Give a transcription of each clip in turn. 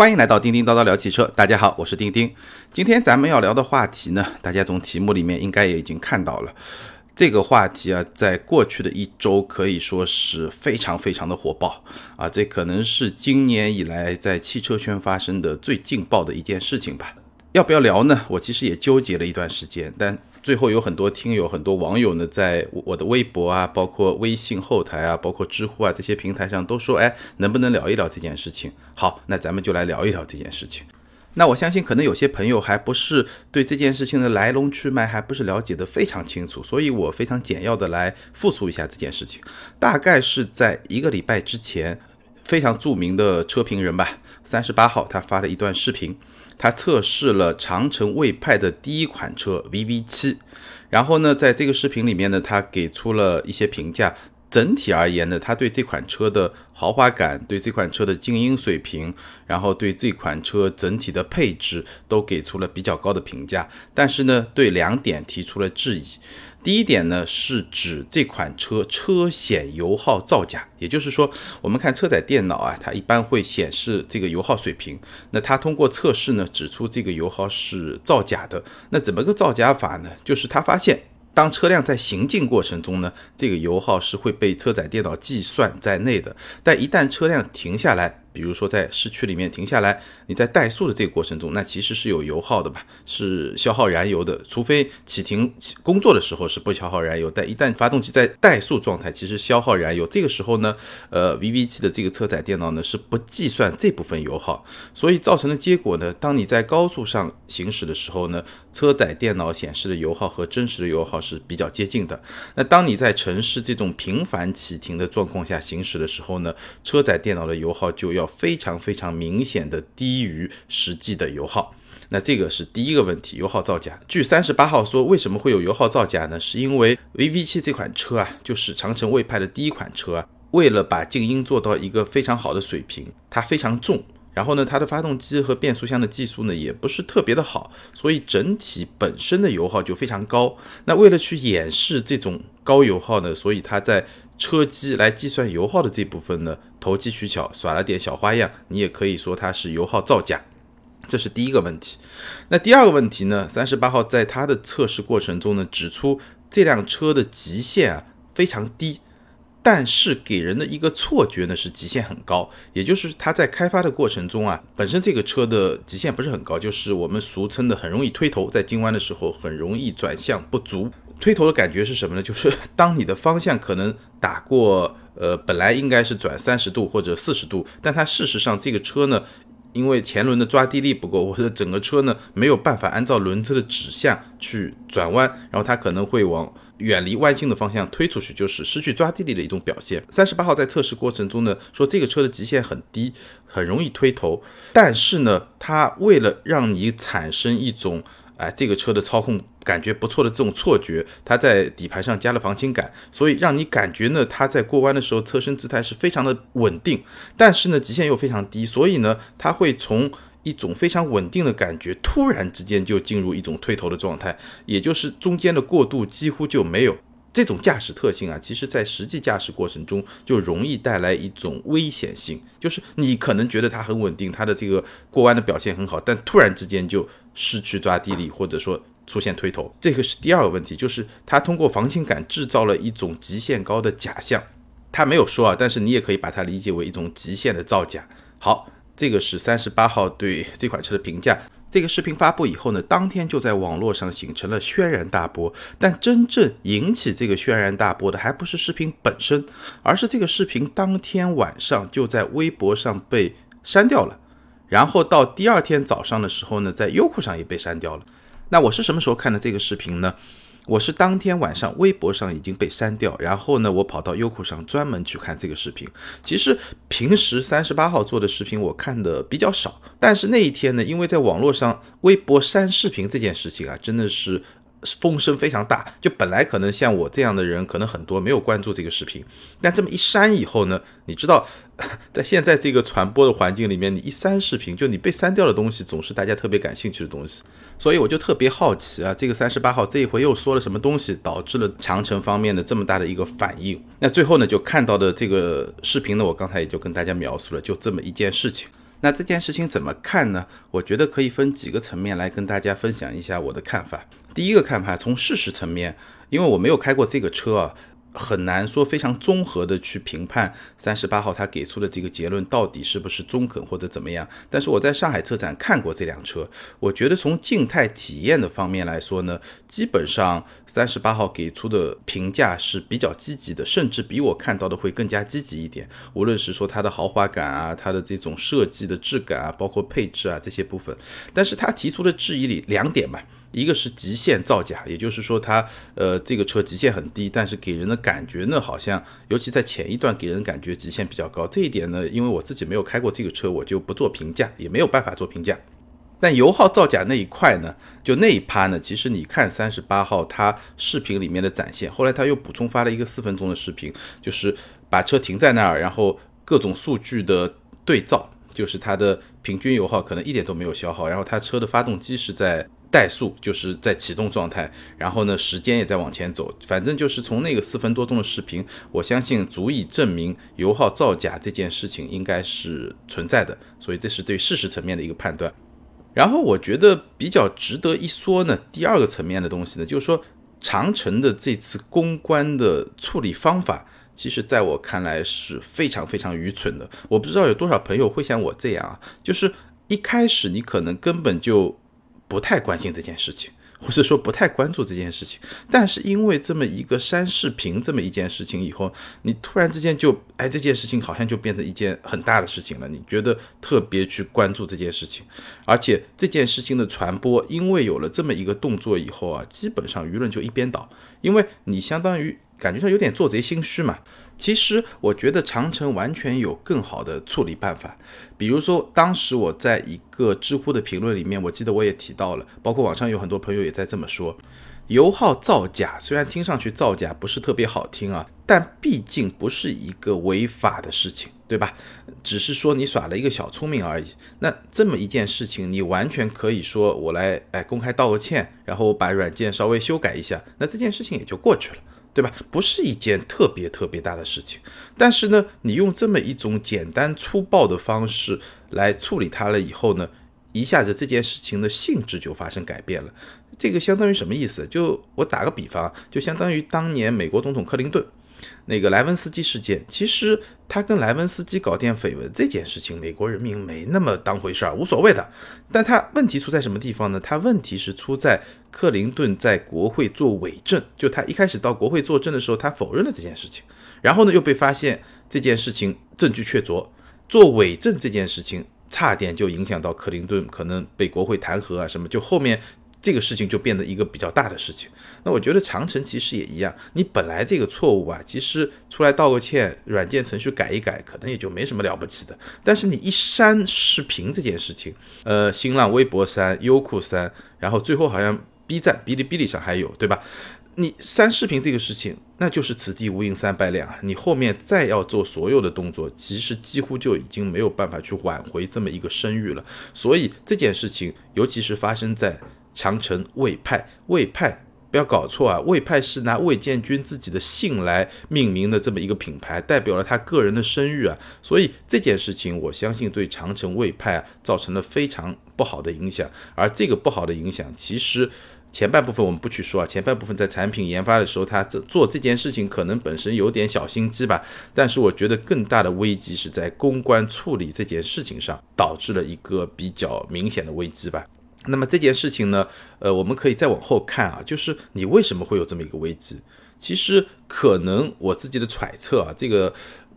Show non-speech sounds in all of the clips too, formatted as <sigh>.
欢迎来到叮叮叨叨聊汽车，大家好，我是叮叮。今天咱们要聊的话题呢，大家从题目里面应该也已经看到了。这个话题啊，在过去的一周可以说是非常非常的火爆啊，这可能是今年以来在汽车圈发生的最劲爆的一件事情吧。要不要聊呢？我其实也纠结了一段时间，但最后有很多听友、很多网友呢，在我的微博啊、包括微信后台啊、包括知乎啊这些平台上都说，哎，能不能聊一聊这件事情？好，那咱们就来聊一聊这件事情。那我相信，可能有些朋友还不是对这件事情的来龙去脉还不是了解的非常清楚，所以我非常简要的来复述一下这件事情。大概是在一个礼拜之前，非常著名的车评人吧，三十八号他发了一段视频。他测试了长城魏派的第一款车 VV 七然后呢，在这个视频里面呢，他给出了一些评价。整体而言呢，他对这款车的豪华感、对这款车的静音水平，然后对这款车整体的配置都给出了比较高的评价。但是呢，对两点提出了质疑。第一点呢，是指这款车车险油耗造假，也就是说，我们看车载电脑啊，它一般会显示这个油耗水平。那它通过测试呢，指出这个油耗是造假的。那怎么个造假法呢？就是他发现。当车辆在行进过程中呢，这个油耗是会被车载电脑计算在内的。但一旦车辆停下来，比如说在市区里面停下来，你在怠速的这个过程中，那其实是有油耗的嘛，是消耗燃油的。除非启停工作的时候是不消耗燃油，但一旦发动机在怠速状态，其实消耗燃油。这个时候呢，呃，VV7 的这个车载电脑呢是不计算这部分油耗，所以造成的结果呢，当你在高速上行驶的时候呢，车载电脑显示的油耗和真实的油耗是比较接近的。那当你在城市这种频繁启停的状况下行驶的时候呢，车载电脑的油耗就要。非常非常明显的低于实际的油耗，那这个是第一个问题，油耗造假。据三十八号说，为什么会有油耗造假呢？是因为 VV7 这款车啊，就是长城魏派的第一款车啊，为了把静音做到一个非常好的水平，它非常重，然后呢，它的发动机和变速箱的技术呢也不是特别的好，所以整体本身的油耗就非常高。那为了去掩饰这种高油耗呢，所以它在车机来计算油耗的这部分呢，投机取巧，耍了点小花样。你也可以说它是油耗造假，这是第一个问题。那第二个问题呢？三十八号在他的测试过程中呢，指出这辆车的极限啊非常低，但是给人的一个错觉呢是极限很高。也就是它在开发的过程中啊，本身这个车的极限不是很高，就是我们俗称的很容易推头，在进弯的时候很容易转向不足。推头的感觉是什么呢？就是 <laughs> 当你的方向可能打过，呃，本来应该是转三十度或者四十度，但它事实上这个车呢，因为前轮的抓地力不够，或者整个车呢没有办法按照轮车的指向去转弯，然后它可能会往远离弯心的方向推出去，就是失去抓地力的一种表现。三十八号在测试过程中呢，说这个车的极限很低，很容易推头，但是呢，它为了让你产生一种。哎，这个车的操控感觉不错的这种错觉，它在底盘上加了防倾杆，所以让你感觉呢，它在过弯的时候车身姿态是非常的稳定，但是呢，极限又非常低，所以呢，它会从一种非常稳定的感觉，突然之间就进入一种推头的状态，也就是中间的过渡几乎就没有。这种驾驶特性啊，其实在实际驾驶过程中就容易带来一种危险性，就是你可能觉得它很稳定，它的这个过弯的表现很好，但突然之间就失去抓地力，或者说出现推头，这个是第二个问题，就是它通过防倾杆制造了一种极限高的假象，它没有说啊，但是你也可以把它理解为一种极限的造假。好，这个是三十八号对这款车的评价。这个视频发布以后呢，当天就在网络上形成了轩然大波。但真正引起这个轩然大波的，还不是视频本身，而是这个视频当天晚上就在微博上被删掉了，然后到第二天早上的时候呢，在优酷上也被删掉了。那我是什么时候看的这个视频呢？我是当天晚上微博上已经被删掉，然后呢，我跑到优酷上专门去看这个视频。其实平时三十八号做的视频我看的比较少，但是那一天呢，因为在网络上微博删视频这件事情啊，真的是。风声非常大，就本来可能像我这样的人可能很多没有关注这个视频，但这么一删以后呢，你知道，<laughs> 在现在这个传播的环境里面，你一删视频，就你被删掉的东西总是大家特别感兴趣的东西，所以我就特别好奇啊，这个三十八号这一回又说了什么东西，导致了长城方面的这么大的一个反应？那最后呢，就看到的这个视频呢，我刚才也就跟大家描述了，就这么一件事情。那这件事情怎么看呢？我觉得可以分几个层面来跟大家分享一下我的看法。第一个看法，从事实层面，因为我没有开过这个车啊。很难说非常综合的去评判三十八号他给出的这个结论到底是不是中肯或者怎么样。但是我在上海车展看过这辆车，我觉得从静态体验的方面来说呢，基本上三十八号给出的评价是比较积极的，甚至比我看到的会更加积极一点。无论是说它的豪华感啊，它的这种设计的质感啊，包括配置啊这些部分，但是他提出的质疑里两点嘛。一个是极限造假，也就是说它呃这个车极限很低，但是给人的感觉呢，好像尤其在前一段给人感觉极限比较高。这一点呢，因为我自己没有开过这个车，我就不做评价，也没有办法做评价。但油耗造假那一块呢，就那一趴呢，其实你看三十八号他视频里面的展现，后来他又补充发了一个四分钟的视频，就是把车停在那儿，然后各种数据的对照，就是它的平均油耗可能一点都没有消耗，然后它车的发动机是在。怠速就是在启动状态，然后呢，时间也在往前走，反正就是从那个四分多钟的视频，我相信足以证明油耗造假这件事情应该是存在的，所以这是对事实层面的一个判断。然后我觉得比较值得一说呢，第二个层面的东西呢，就是说长城的这次公关的处理方法，其实在我看来是非常非常愚蠢的。我不知道有多少朋友会像我这样啊，就是一开始你可能根本就。不太关心这件事情，或者说不太关注这件事情，但是因为这么一个删视频这么一件事情以后，你突然之间就哎这件事情好像就变成一件很大的事情了，你觉得特别去关注这件事情，而且这件事情的传播，因为有了这么一个动作以后啊，基本上舆论就一边倒，因为你相当于感觉上有点做贼心虚嘛。其实我觉得长城完全有更好的处理办法，比如说当时我在一个知乎的评论里面，我记得我也提到了，包括网上有很多朋友也在这么说，油耗造假虽然听上去造假不是特别好听啊，但毕竟不是一个违法的事情，对吧？只是说你耍了一个小聪明而已。那这么一件事情，你完全可以说我来哎公开道个歉，然后把软件稍微修改一下，那这件事情也就过去了。对吧？不是一件特别特别大的事情，但是呢，你用这么一种简单粗暴的方式来处理它了以后呢，一下子这件事情的性质就发生改变了。这个相当于什么意思？就我打个比方，就相当于当年美国总统克林顿。那个莱文斯基事件，其实他跟莱文斯基搞点绯闻这件事情，美国人民没那么当回事儿，无所谓的。但他问题出在什么地方呢？他问题是出在克林顿在国会做伪证，就他一开始到国会作证的时候，他否认了这件事情，然后呢又被发现这件事情证据确凿，做伪证这件事情差点就影响到克林顿可能被国会弹劾啊什么，就后面。这个事情就变得一个比较大的事情。那我觉得长城其实也一样，你本来这个错误啊，其实出来道个歉，软件程序改一改，可能也就没什么了不起的。但是你一删视频这件事情，呃，新浪微博删，优酷删，然后最后好像 B 站、哔哩哔哩上还有，对吧？你删视频这个事情，那就是此地无银三百两！你后面再要做所有的动作，其实几乎就已经没有办法去挽回这么一个声誉了。所以这件事情，尤其是发生在。长城魏派，魏派不要搞错啊！魏派是拿魏建军自己的姓来命名的这么一个品牌，代表了他个人的声誉啊。所以这件事情，我相信对长城魏派啊造成了非常不好的影响。而这个不好的影响，其实前半部分我们不去说啊，前半部分在产品研发的时候，他这做这件事情可能本身有点小心机吧。但是我觉得更大的危机是在公关处理这件事情上，导致了一个比较明显的危机吧。那么这件事情呢，呃，我们可以再往后看啊，就是你为什么会有这么一个危机？其实可能我自己的揣测啊，这个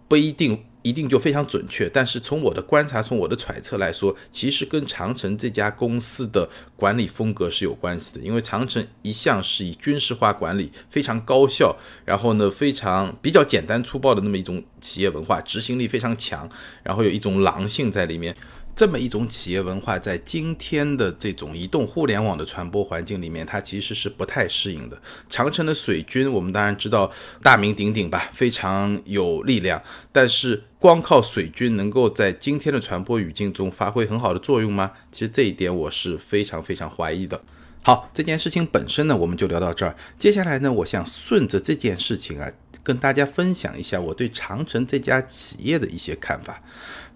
不一定一定就非常准确，但是从我的观察，从我的揣测来说，其实跟长城这家公司的管理风格是有关系的。因为长城一向是以军事化管理，非常高效，然后呢，非常比较简单粗暴的那么一种企业文化，执行力非常强，然后有一种狼性在里面。这么一种企业文化，在今天的这种移动互联网的传播环境里面，它其实是不太适应的。长城的水军，我们当然知道大名鼎鼎吧，非常有力量。但是，光靠水军能够在今天的传播语境中发挥很好的作用吗？其实这一点我是非常非常怀疑的。好，这件事情本身呢，我们就聊到这儿。接下来呢，我想顺着这件事情啊，跟大家分享一下我对长城这家企业的一些看法。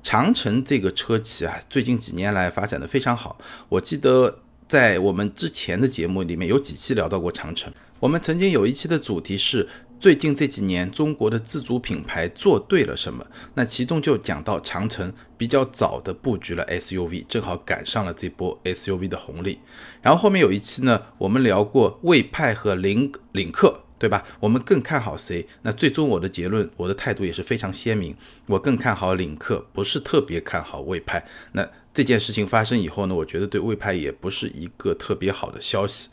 长城这个车企啊，最近几年来发展的非常好。我记得在我们之前的节目里面有几期聊到过长城。我们曾经有一期的主题是最近这几年中国的自主品牌做对了什么？那其中就讲到长城比较早的布局了 SUV，正好赶上了这波 SUV 的红利。然后后面有一期呢，我们聊过魏派和领领克。对吧？我们更看好谁？那最终我的结论，我的态度也是非常鲜明。我更看好领克，不是特别看好魏派。那这件事情发生以后呢？我觉得对魏派也不是一个特别好的消息。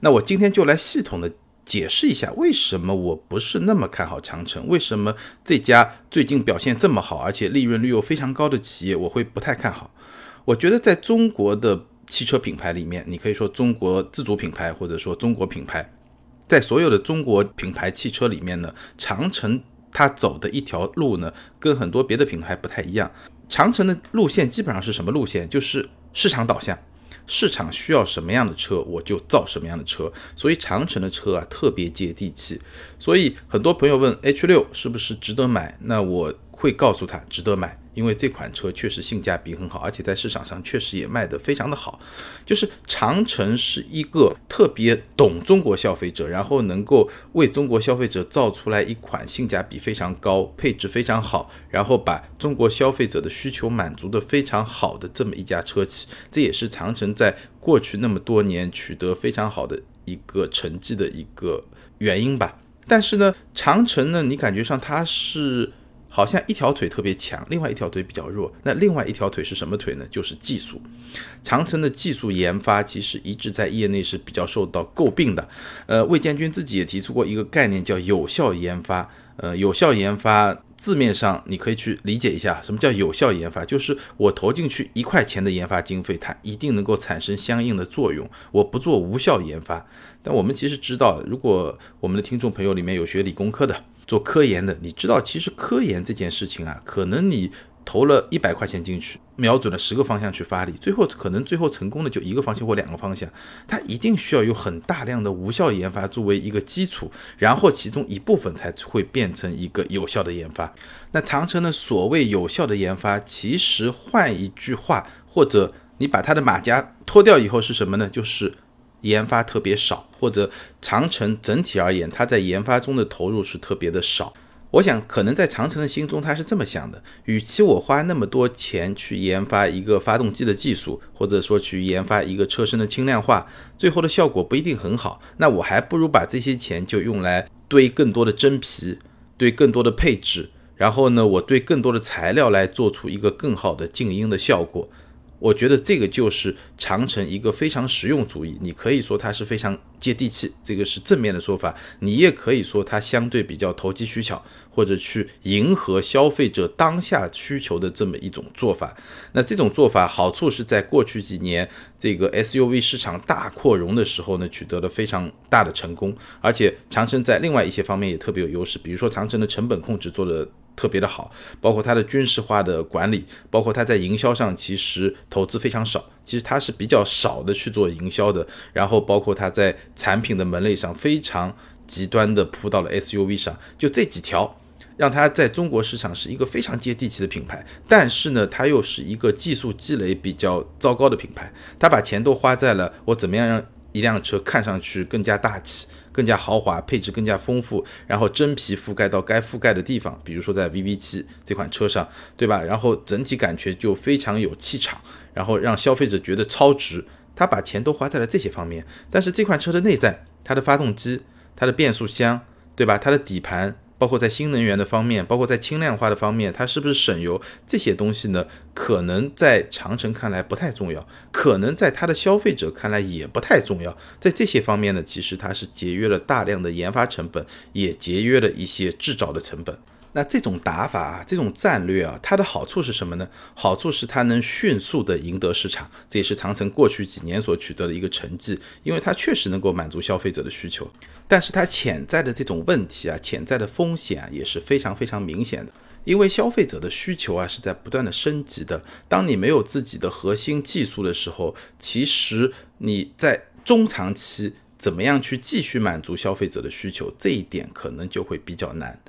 那我今天就来系统的解释一下，为什么我不是那么看好长城？为什么这家最近表现这么好，而且利润率又非常高的企业，我会不太看好？我觉得在中国的汽车品牌里面，你可以说中国自主品牌，或者说中国品牌。在所有的中国品牌汽车里面呢，长城它走的一条路呢，跟很多别的品牌不太一样。长城的路线基本上是什么路线？就是市场导向，市场需要什么样的车，我就造什么样的车。所以长城的车啊，特别接地气。所以很多朋友问 H 六是不是值得买？那我会告诉他，值得买。因为这款车确实性价比很好，而且在市场上确实也卖得非常的好。就是长城是一个特别懂中国消费者，然后能够为中国消费者造出来一款性价比非常高、配置非常好，然后把中国消费者的需求满足的非常好的这么一家车企。这也是长城在过去那么多年取得非常好的一个成绩的一个原因吧。但是呢，长城呢，你感觉上它是。好像一条腿特别强，另外一条腿比较弱。那另外一条腿是什么腿呢？就是技术。长城的技术研发其实一直在业内是比较受到诟病的。呃，魏建军自己也提出过一个概念，叫有效研发。呃，有效研发字面上你可以去理解一下，什么叫有效研发？就是我投进去一块钱的研发经费，它一定能够产生相应的作用。我不做无效研发。但我们其实知道，如果我们的听众朋友里面有学理工科的，做科研的，你知道，其实科研这件事情啊，可能你投了一百块钱进去，瞄准了十个方向去发力，最后可能最后成功的就一个方向或两个方向，它一定需要有很大量的无效研发作为一个基础，然后其中一部分才会变成一个有效的研发。那长城的所谓有效的研发，其实换一句话，或者你把它的马甲脱掉以后是什么呢？就是。研发特别少，或者长城整体而言，它在研发中的投入是特别的少。我想，可能在长城的心中，他是这么想的：，与其我花那么多钱去研发一个发动机的技术，或者说去研发一个车身的轻量化，最后的效果不一定很好，那我还不如把这些钱就用来堆更多的真皮，堆更多的配置，然后呢，我对更多的材料来做出一个更好的静音的效果。我觉得这个就是长城一个非常实用主义，你可以说它是非常接地气，这个是正面的说法；你也可以说它相对比较投机取巧，或者去迎合消费者当下需求的这么一种做法。那这种做法好处是在过去几年这个 SUV 市场大扩容的时候呢，取得了非常大的成功，而且长城在另外一些方面也特别有优势，比如说长城的成本控制做的。特别的好，包括它的军事化的管理，包括它在营销上其实投资非常少，其实它是比较少的去做营销的。然后包括它在产品的门类上非常极端的扑到了 SUV 上，就这几条，让它在中国市场是一个非常接地气的品牌。但是呢，它又是一个技术积累比较糟糕的品牌，它把钱都花在了我怎么样让一辆车看上去更加大气。更加豪华，配置更加丰富，然后真皮覆盖到该覆盖的地方，比如说在 VV 七这款车上，对吧？然后整体感觉就非常有气场，然后让消费者觉得超值。他把钱都花在了这些方面，但是这款车的内在，它的发动机，它的变速箱，对吧？它的底盘。包括在新能源的方面，包括在轻量化的方面，它是不是省油？这些东西呢，可能在长城看来不太重要，可能在它的消费者看来也不太重要。在这些方面呢，其实它是节约了大量的研发成本，也节约了一些制造的成本。那这种打法啊，这种战略啊，它的好处是什么呢？好处是它能迅速的赢得市场，这也是长城过去几年所取得的一个成绩，因为它确实能够满足消费者的需求。但是它潜在的这种问题啊，潜在的风险啊，也是非常非常明显的。因为消费者的需求啊是在不断的升级的。当你没有自己的核心技术的时候，其实你在中长期怎么样去继续满足消费者的需求，这一点可能就会比较难。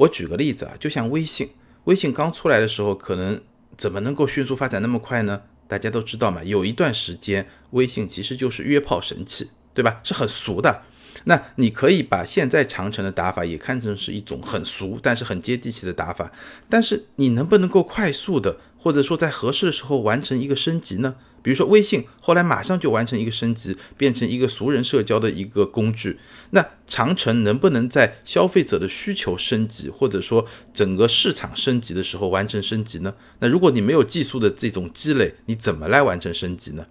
我举个例子啊，就像微信，微信刚出来的时候，可能怎么能够迅速发展那么快呢？大家都知道嘛，有一段时间微信其实就是约炮神器，对吧？是很俗的。那你可以把现在长城的打法也看成是一种很俗但是很接地气的打法，但是你能不能够快速的，或者说在合适的时候完成一个升级呢？比如说微信后来马上就完成一个升级，变成一个熟人社交的一个工具。那长城能不能在消费者的需求升级，或者说整个市场升级的时候完成升级呢？那如果你没有技术的这种积累，你怎么来完成升级呢？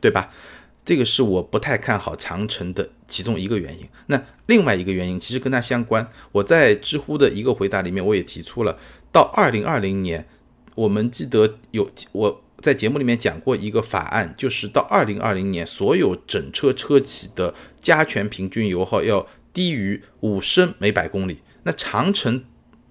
对吧？这个是我不太看好长城的其中一个原因。那另外一个原因其实跟它相关。我在知乎的一个回答里面，我也提出了，到二零二零年，我们记得有我。在节目里面讲过一个法案，就是到二零二零年，所有整车车企的加权平均油耗要低于五升每百公里。那长城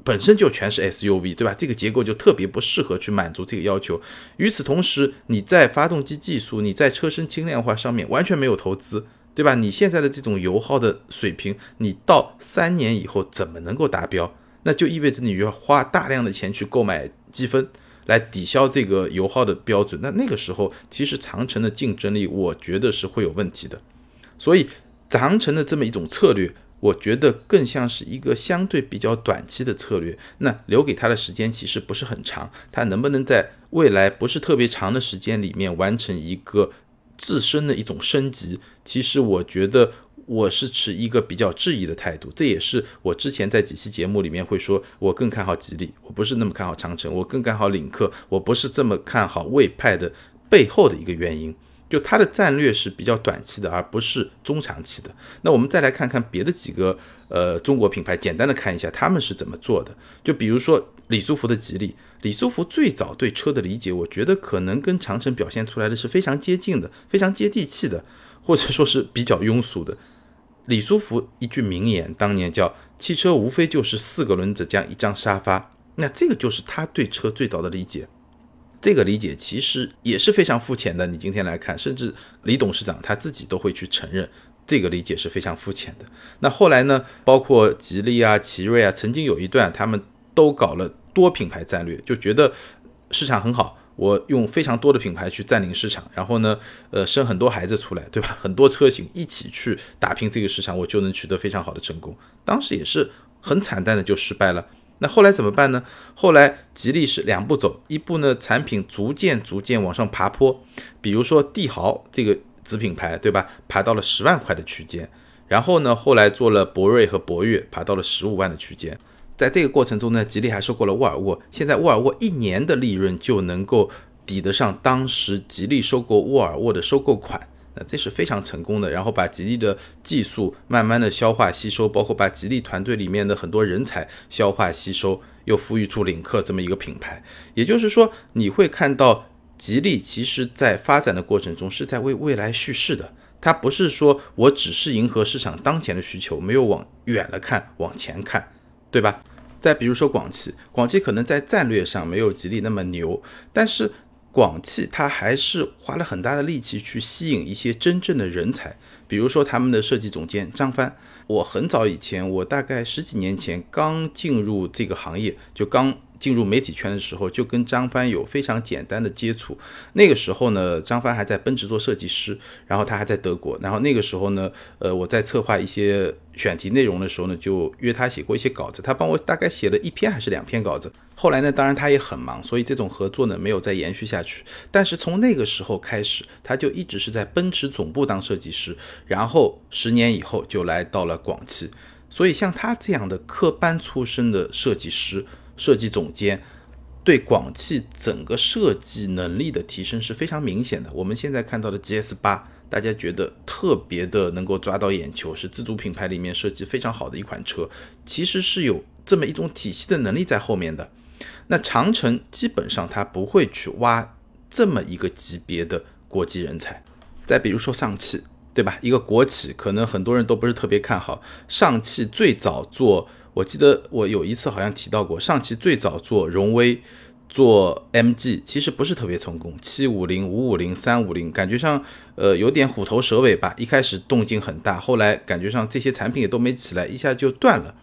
本身就全是 SUV，对吧？这个结构就特别不适合去满足这个要求。与此同时，你在发动机技术、你在车身轻量化上面完全没有投资，对吧？你现在的这种油耗的水平，你到三年以后怎么能够达标？那就意味着你要花大量的钱去购买积分。来抵消这个油耗的标准，那那个时候其实长城的竞争力，我觉得是会有问题的。所以长城的这么一种策略，我觉得更像是一个相对比较短期的策略。那留给他的时间其实不是很长，他能不能在未来不是特别长的时间里面完成一个自身的一种升级？其实我觉得。我是持一个比较质疑的态度，这也是我之前在几期节目里面会说，我更看好吉利，我不是那么看好长城，我更看好领克，我不是这么看好魏派的背后的一个原因，就它的战略是比较短期的，而不是中长期的。那我们再来看看别的几个呃中国品牌，简单的看一下他们是怎么做的。就比如说李书福的吉利，李书福最早对车的理解，我觉得可能跟长城表现出来的是非常接近的，非常接地气的，或者说是比较庸俗的。李书福一句名言，当年叫“汽车无非就是四个轮子加一张沙发”，那这个就是他对车最早的理解。这个理解其实也是非常肤浅的。你今天来看，甚至李董事长他自己都会去承认，这个理解是非常肤浅的。那后来呢，包括吉利啊、奇瑞啊，曾经有一段他们都搞了多品牌战略，就觉得市场很好。我用非常多的品牌去占领市场，然后呢，呃，生很多孩子出来，对吧？<laughs> 很多车型一起去打拼这个市场，我就能取得非常好的成功。当时也是很惨淡的就失败了。那后来怎么办呢？后来吉利是两步走，一步呢，产品逐渐逐渐往上爬坡，比如说帝豪这个子品牌，对吧？爬到了十万块的区间，然后呢，后来做了博瑞和博越，爬到了十五万的区间。在这个过程中呢，吉利还收购了沃尔沃，现在沃尔沃一年的利润就能够抵得上当时吉利收购沃尔沃的收购款，那这是非常成功的。然后把吉利的技术慢慢的消化吸收，包括把吉利团队里面的很多人才消化吸收，又赋予出领克这么一个品牌。也就是说，你会看到吉利其实在发展的过程中是在为未来叙事的，它不是说我只是迎合市场当前的需求，没有往远了看，往前看。对吧？再比如说广汽，广汽可能在战略上没有吉利那么牛，但是广汽它还是花了很大的力气去吸引一些真正的人才，比如说他们的设计总监张帆。我很早以前，我大概十几年前刚进入这个行业，就刚。进入媒体圈的时候，就跟张帆有非常简单的接触。那个时候呢，张帆还在奔驰做设计师，然后他还在德国。然后那个时候呢，呃，我在策划一些选题内容的时候呢，就约他写过一些稿子。他帮我大概写了一篇还是两篇稿子。后来呢，当然他也很忙，所以这种合作呢没有再延续下去。但是从那个时候开始，他就一直是在奔驰总部当设计师，然后十年以后就来到了广汽。所以像他这样的科班出身的设计师。设计总监对广汽整个设计能力的提升是非常明显的。我们现在看到的 GS 八，大家觉得特别的能够抓到眼球，是自主品牌里面设计非常好的一款车，其实是有这么一种体系的能力在后面的。那长城基本上它不会去挖这么一个级别的国际人才。再比如说上汽，对吧？一个国企，可能很多人都不是特别看好。上汽最早做。我记得我有一次好像提到过，上汽最早做荣威、做 MG，其实不是特别成功，七五零、五五零、三五零，感觉上呃有点虎头蛇尾吧。一开始动静很大，后来感觉上这些产品也都没起来，一下就断了。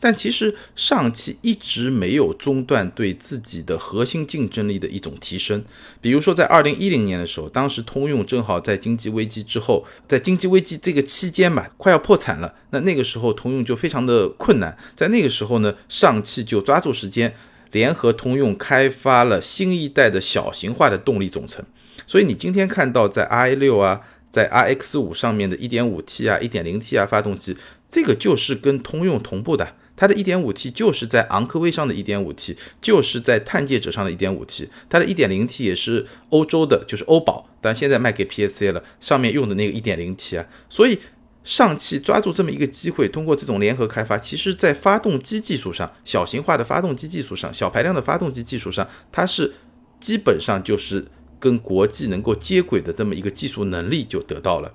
但其实上汽一直没有中断对自己的核心竞争力的一种提升。比如说在二零一零年的时候，当时通用正好在经济危机之后，在经济危机这个期间吧，快要破产了。那那个时候通用就非常的困难，在那个时候呢，上汽就抓住时间，联合通用开发了新一代的小型化的动力总成。所以你今天看到在 i 六啊，在 RX 五上面的 1.5T 啊、1.0T 啊发动机，这个就是跟通用同步的。它的 1.5T 就是在昂科威上的 1.5T，就是在探界者上的 1.5T。它的 1.0T 也是欧洲的，就是欧宝，但现在卖给 PSA 了，上面用的那个 1.0T 啊。所以上汽抓住这么一个机会，通过这种联合开发，其实在发动机技术上、小型化的发动机技术上、小排量的发动机技术上，它是基本上就是跟国际能够接轨的这么一个技术能力就得到了。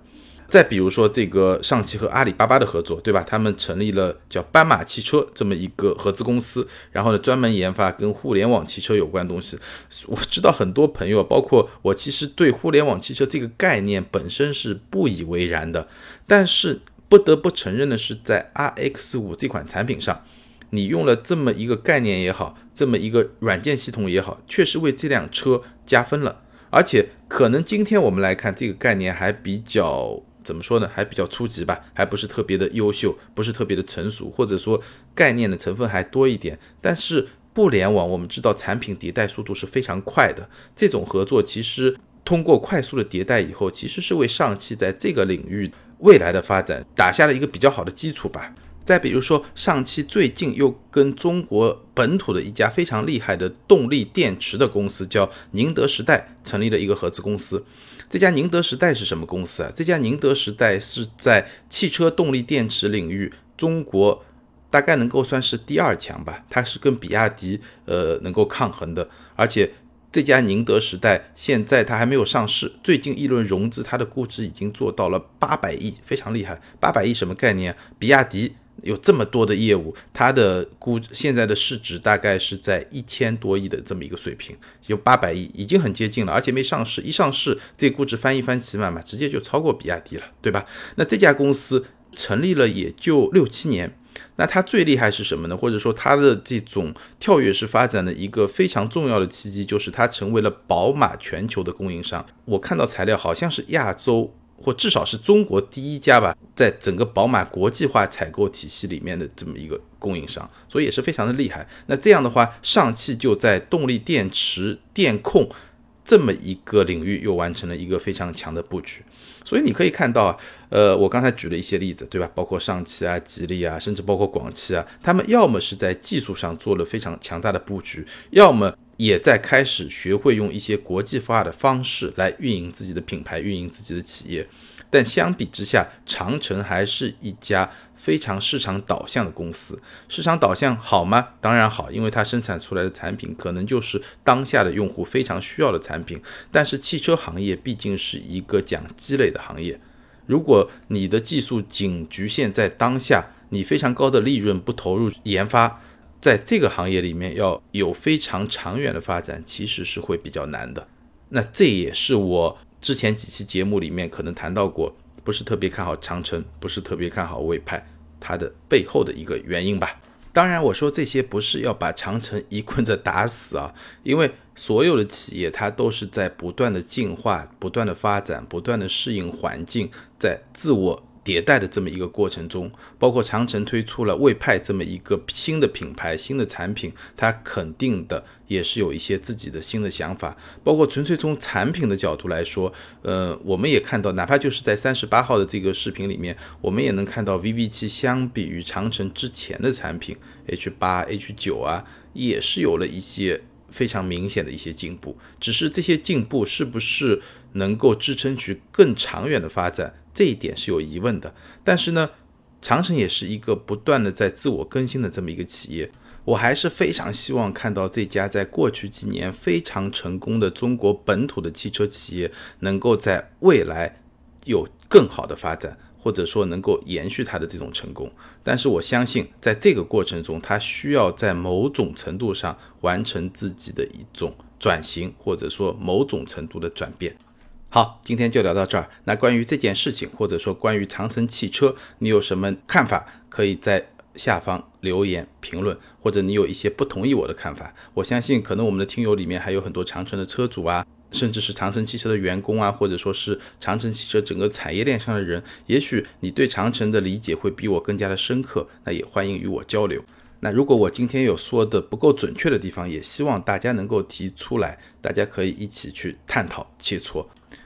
再比如说这个上汽和阿里巴巴的合作，对吧？他们成立了叫斑马汽车这么一个合资公司，然后呢专门研发跟互联网汽车有关东西。我知道很多朋友，包括我，其实对互联网汽车这个概念本身是不以为然的。但是不得不承认的是，在 RX 五这款产品上，你用了这么一个概念也好，这么一个软件系统也好，确实为这辆车加分了。而且可能今天我们来看这个概念还比较。怎么说呢？还比较初级吧，还不是特别的优秀，不是特别的成熟，或者说概念的成分还多一点。但是互联网我们知道产品迭代速度是非常快的，这种合作其实通过快速的迭代以后，其实是为上汽在这个领域未来的发展打下了一个比较好的基础吧。再比如说，上汽最近又跟中国本土的一家非常厉害的动力电池的公司，叫宁德时代，成立了一个合资公司。这家宁德时代是什么公司啊？这家宁德时代是在汽车动力电池领域，中国大概能够算是第二强吧。它是跟比亚迪呃能够抗衡的。而且这家宁德时代现在它还没有上市，最近一轮融资，它的估值已经做到了八百亿，非常厉害。八百亿什么概念？比亚迪。有这么多的业务，它的估现在的市值大概是在一千多亿的这么一个水平，有八百亿，已经很接近了，而且没上市，一上市这估值翻一番起码嘛，直接就超过比亚迪了，对吧？那这家公司成立了也就六七年，那它最厉害是什么呢？或者说它的这种跳跃式发展的一个非常重要的契机，就是它成为了宝马全球的供应商。我看到材料好像是亚洲。或至少是中国第一家吧，在整个宝马国际化采购体系里面的这么一个供应商，所以也是非常的厉害。那这样的话，上汽就在动力电池电控这么一个领域又完成了一个非常强的布局。所以你可以看到啊，呃，我刚才举了一些例子，对吧？包括上汽啊、吉利啊，甚至包括广汽啊，他们要么是在技术上做了非常强大的布局，要么。也在开始学会用一些国际化的方式来运营自己的品牌，运营自己的企业。但相比之下，长城还是一家非常市场导向的公司。市场导向好吗？当然好，因为它生产出来的产品可能就是当下的用户非常需要的产品。但是汽车行业毕竟是一个讲积累的行业，如果你的技术仅局限在当下，你非常高的利润不投入研发。在这个行业里面，要有非常长远的发展，其实是会比较难的。那这也是我之前几期节目里面可能谈到过，不是特别看好长城，不是特别看好魏派，它的背后的一个原因吧。当然，我说这些不是要把长城一棍子打死啊，因为所有的企业它都是在不断的进化、不断的发展、不断的适应环境，在自我。迭代的这么一个过程中，包括长城推出了魏派这么一个新的品牌、新的产品，它肯定的也是有一些自己的新的想法。包括纯粹从产品的角度来说，呃，我们也看到，哪怕就是在三十八号的这个视频里面，我们也能看到 VV 七相比于长城之前的产品 H 八、H 九啊，也是有了一些非常明显的一些进步。只是这些进步是不是能够支撑起更长远的发展？这一点是有疑问的，但是呢，长城也是一个不断的在自我更新的这么一个企业，我还是非常希望看到这家在过去几年非常成功的中国本土的汽车企业，能够在未来有更好的发展，或者说能够延续它的这种成功。但是我相信，在这个过程中，它需要在某种程度上完成自己的一种转型，或者说某种程度的转变。好，今天就聊到这儿。那关于这件事情，或者说关于长城汽车，你有什么看法？可以在下方留言评论，或者你有一些不同意我的看法。我相信，可能我们的听友里面还有很多长城的车主啊，甚至是长城汽车的员工啊，或者说是长城汽车整个产业链上的人。也许你对长城的理解会比我更加的深刻，那也欢迎与我交流。那如果我今天有说的不够准确的地方，也希望大家能够提出来，大家可以一起去探讨切磋。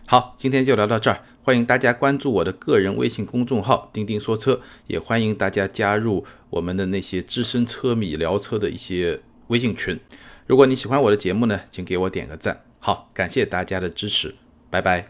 好，今天就聊到这儿。欢迎大家关注我的个人微信公众号“钉钉说车”，也欢迎大家加入我们的那些资深车迷聊车的一些微信群。如果你喜欢我的节目呢，请给我点个赞。好，感谢大家的支持，拜拜。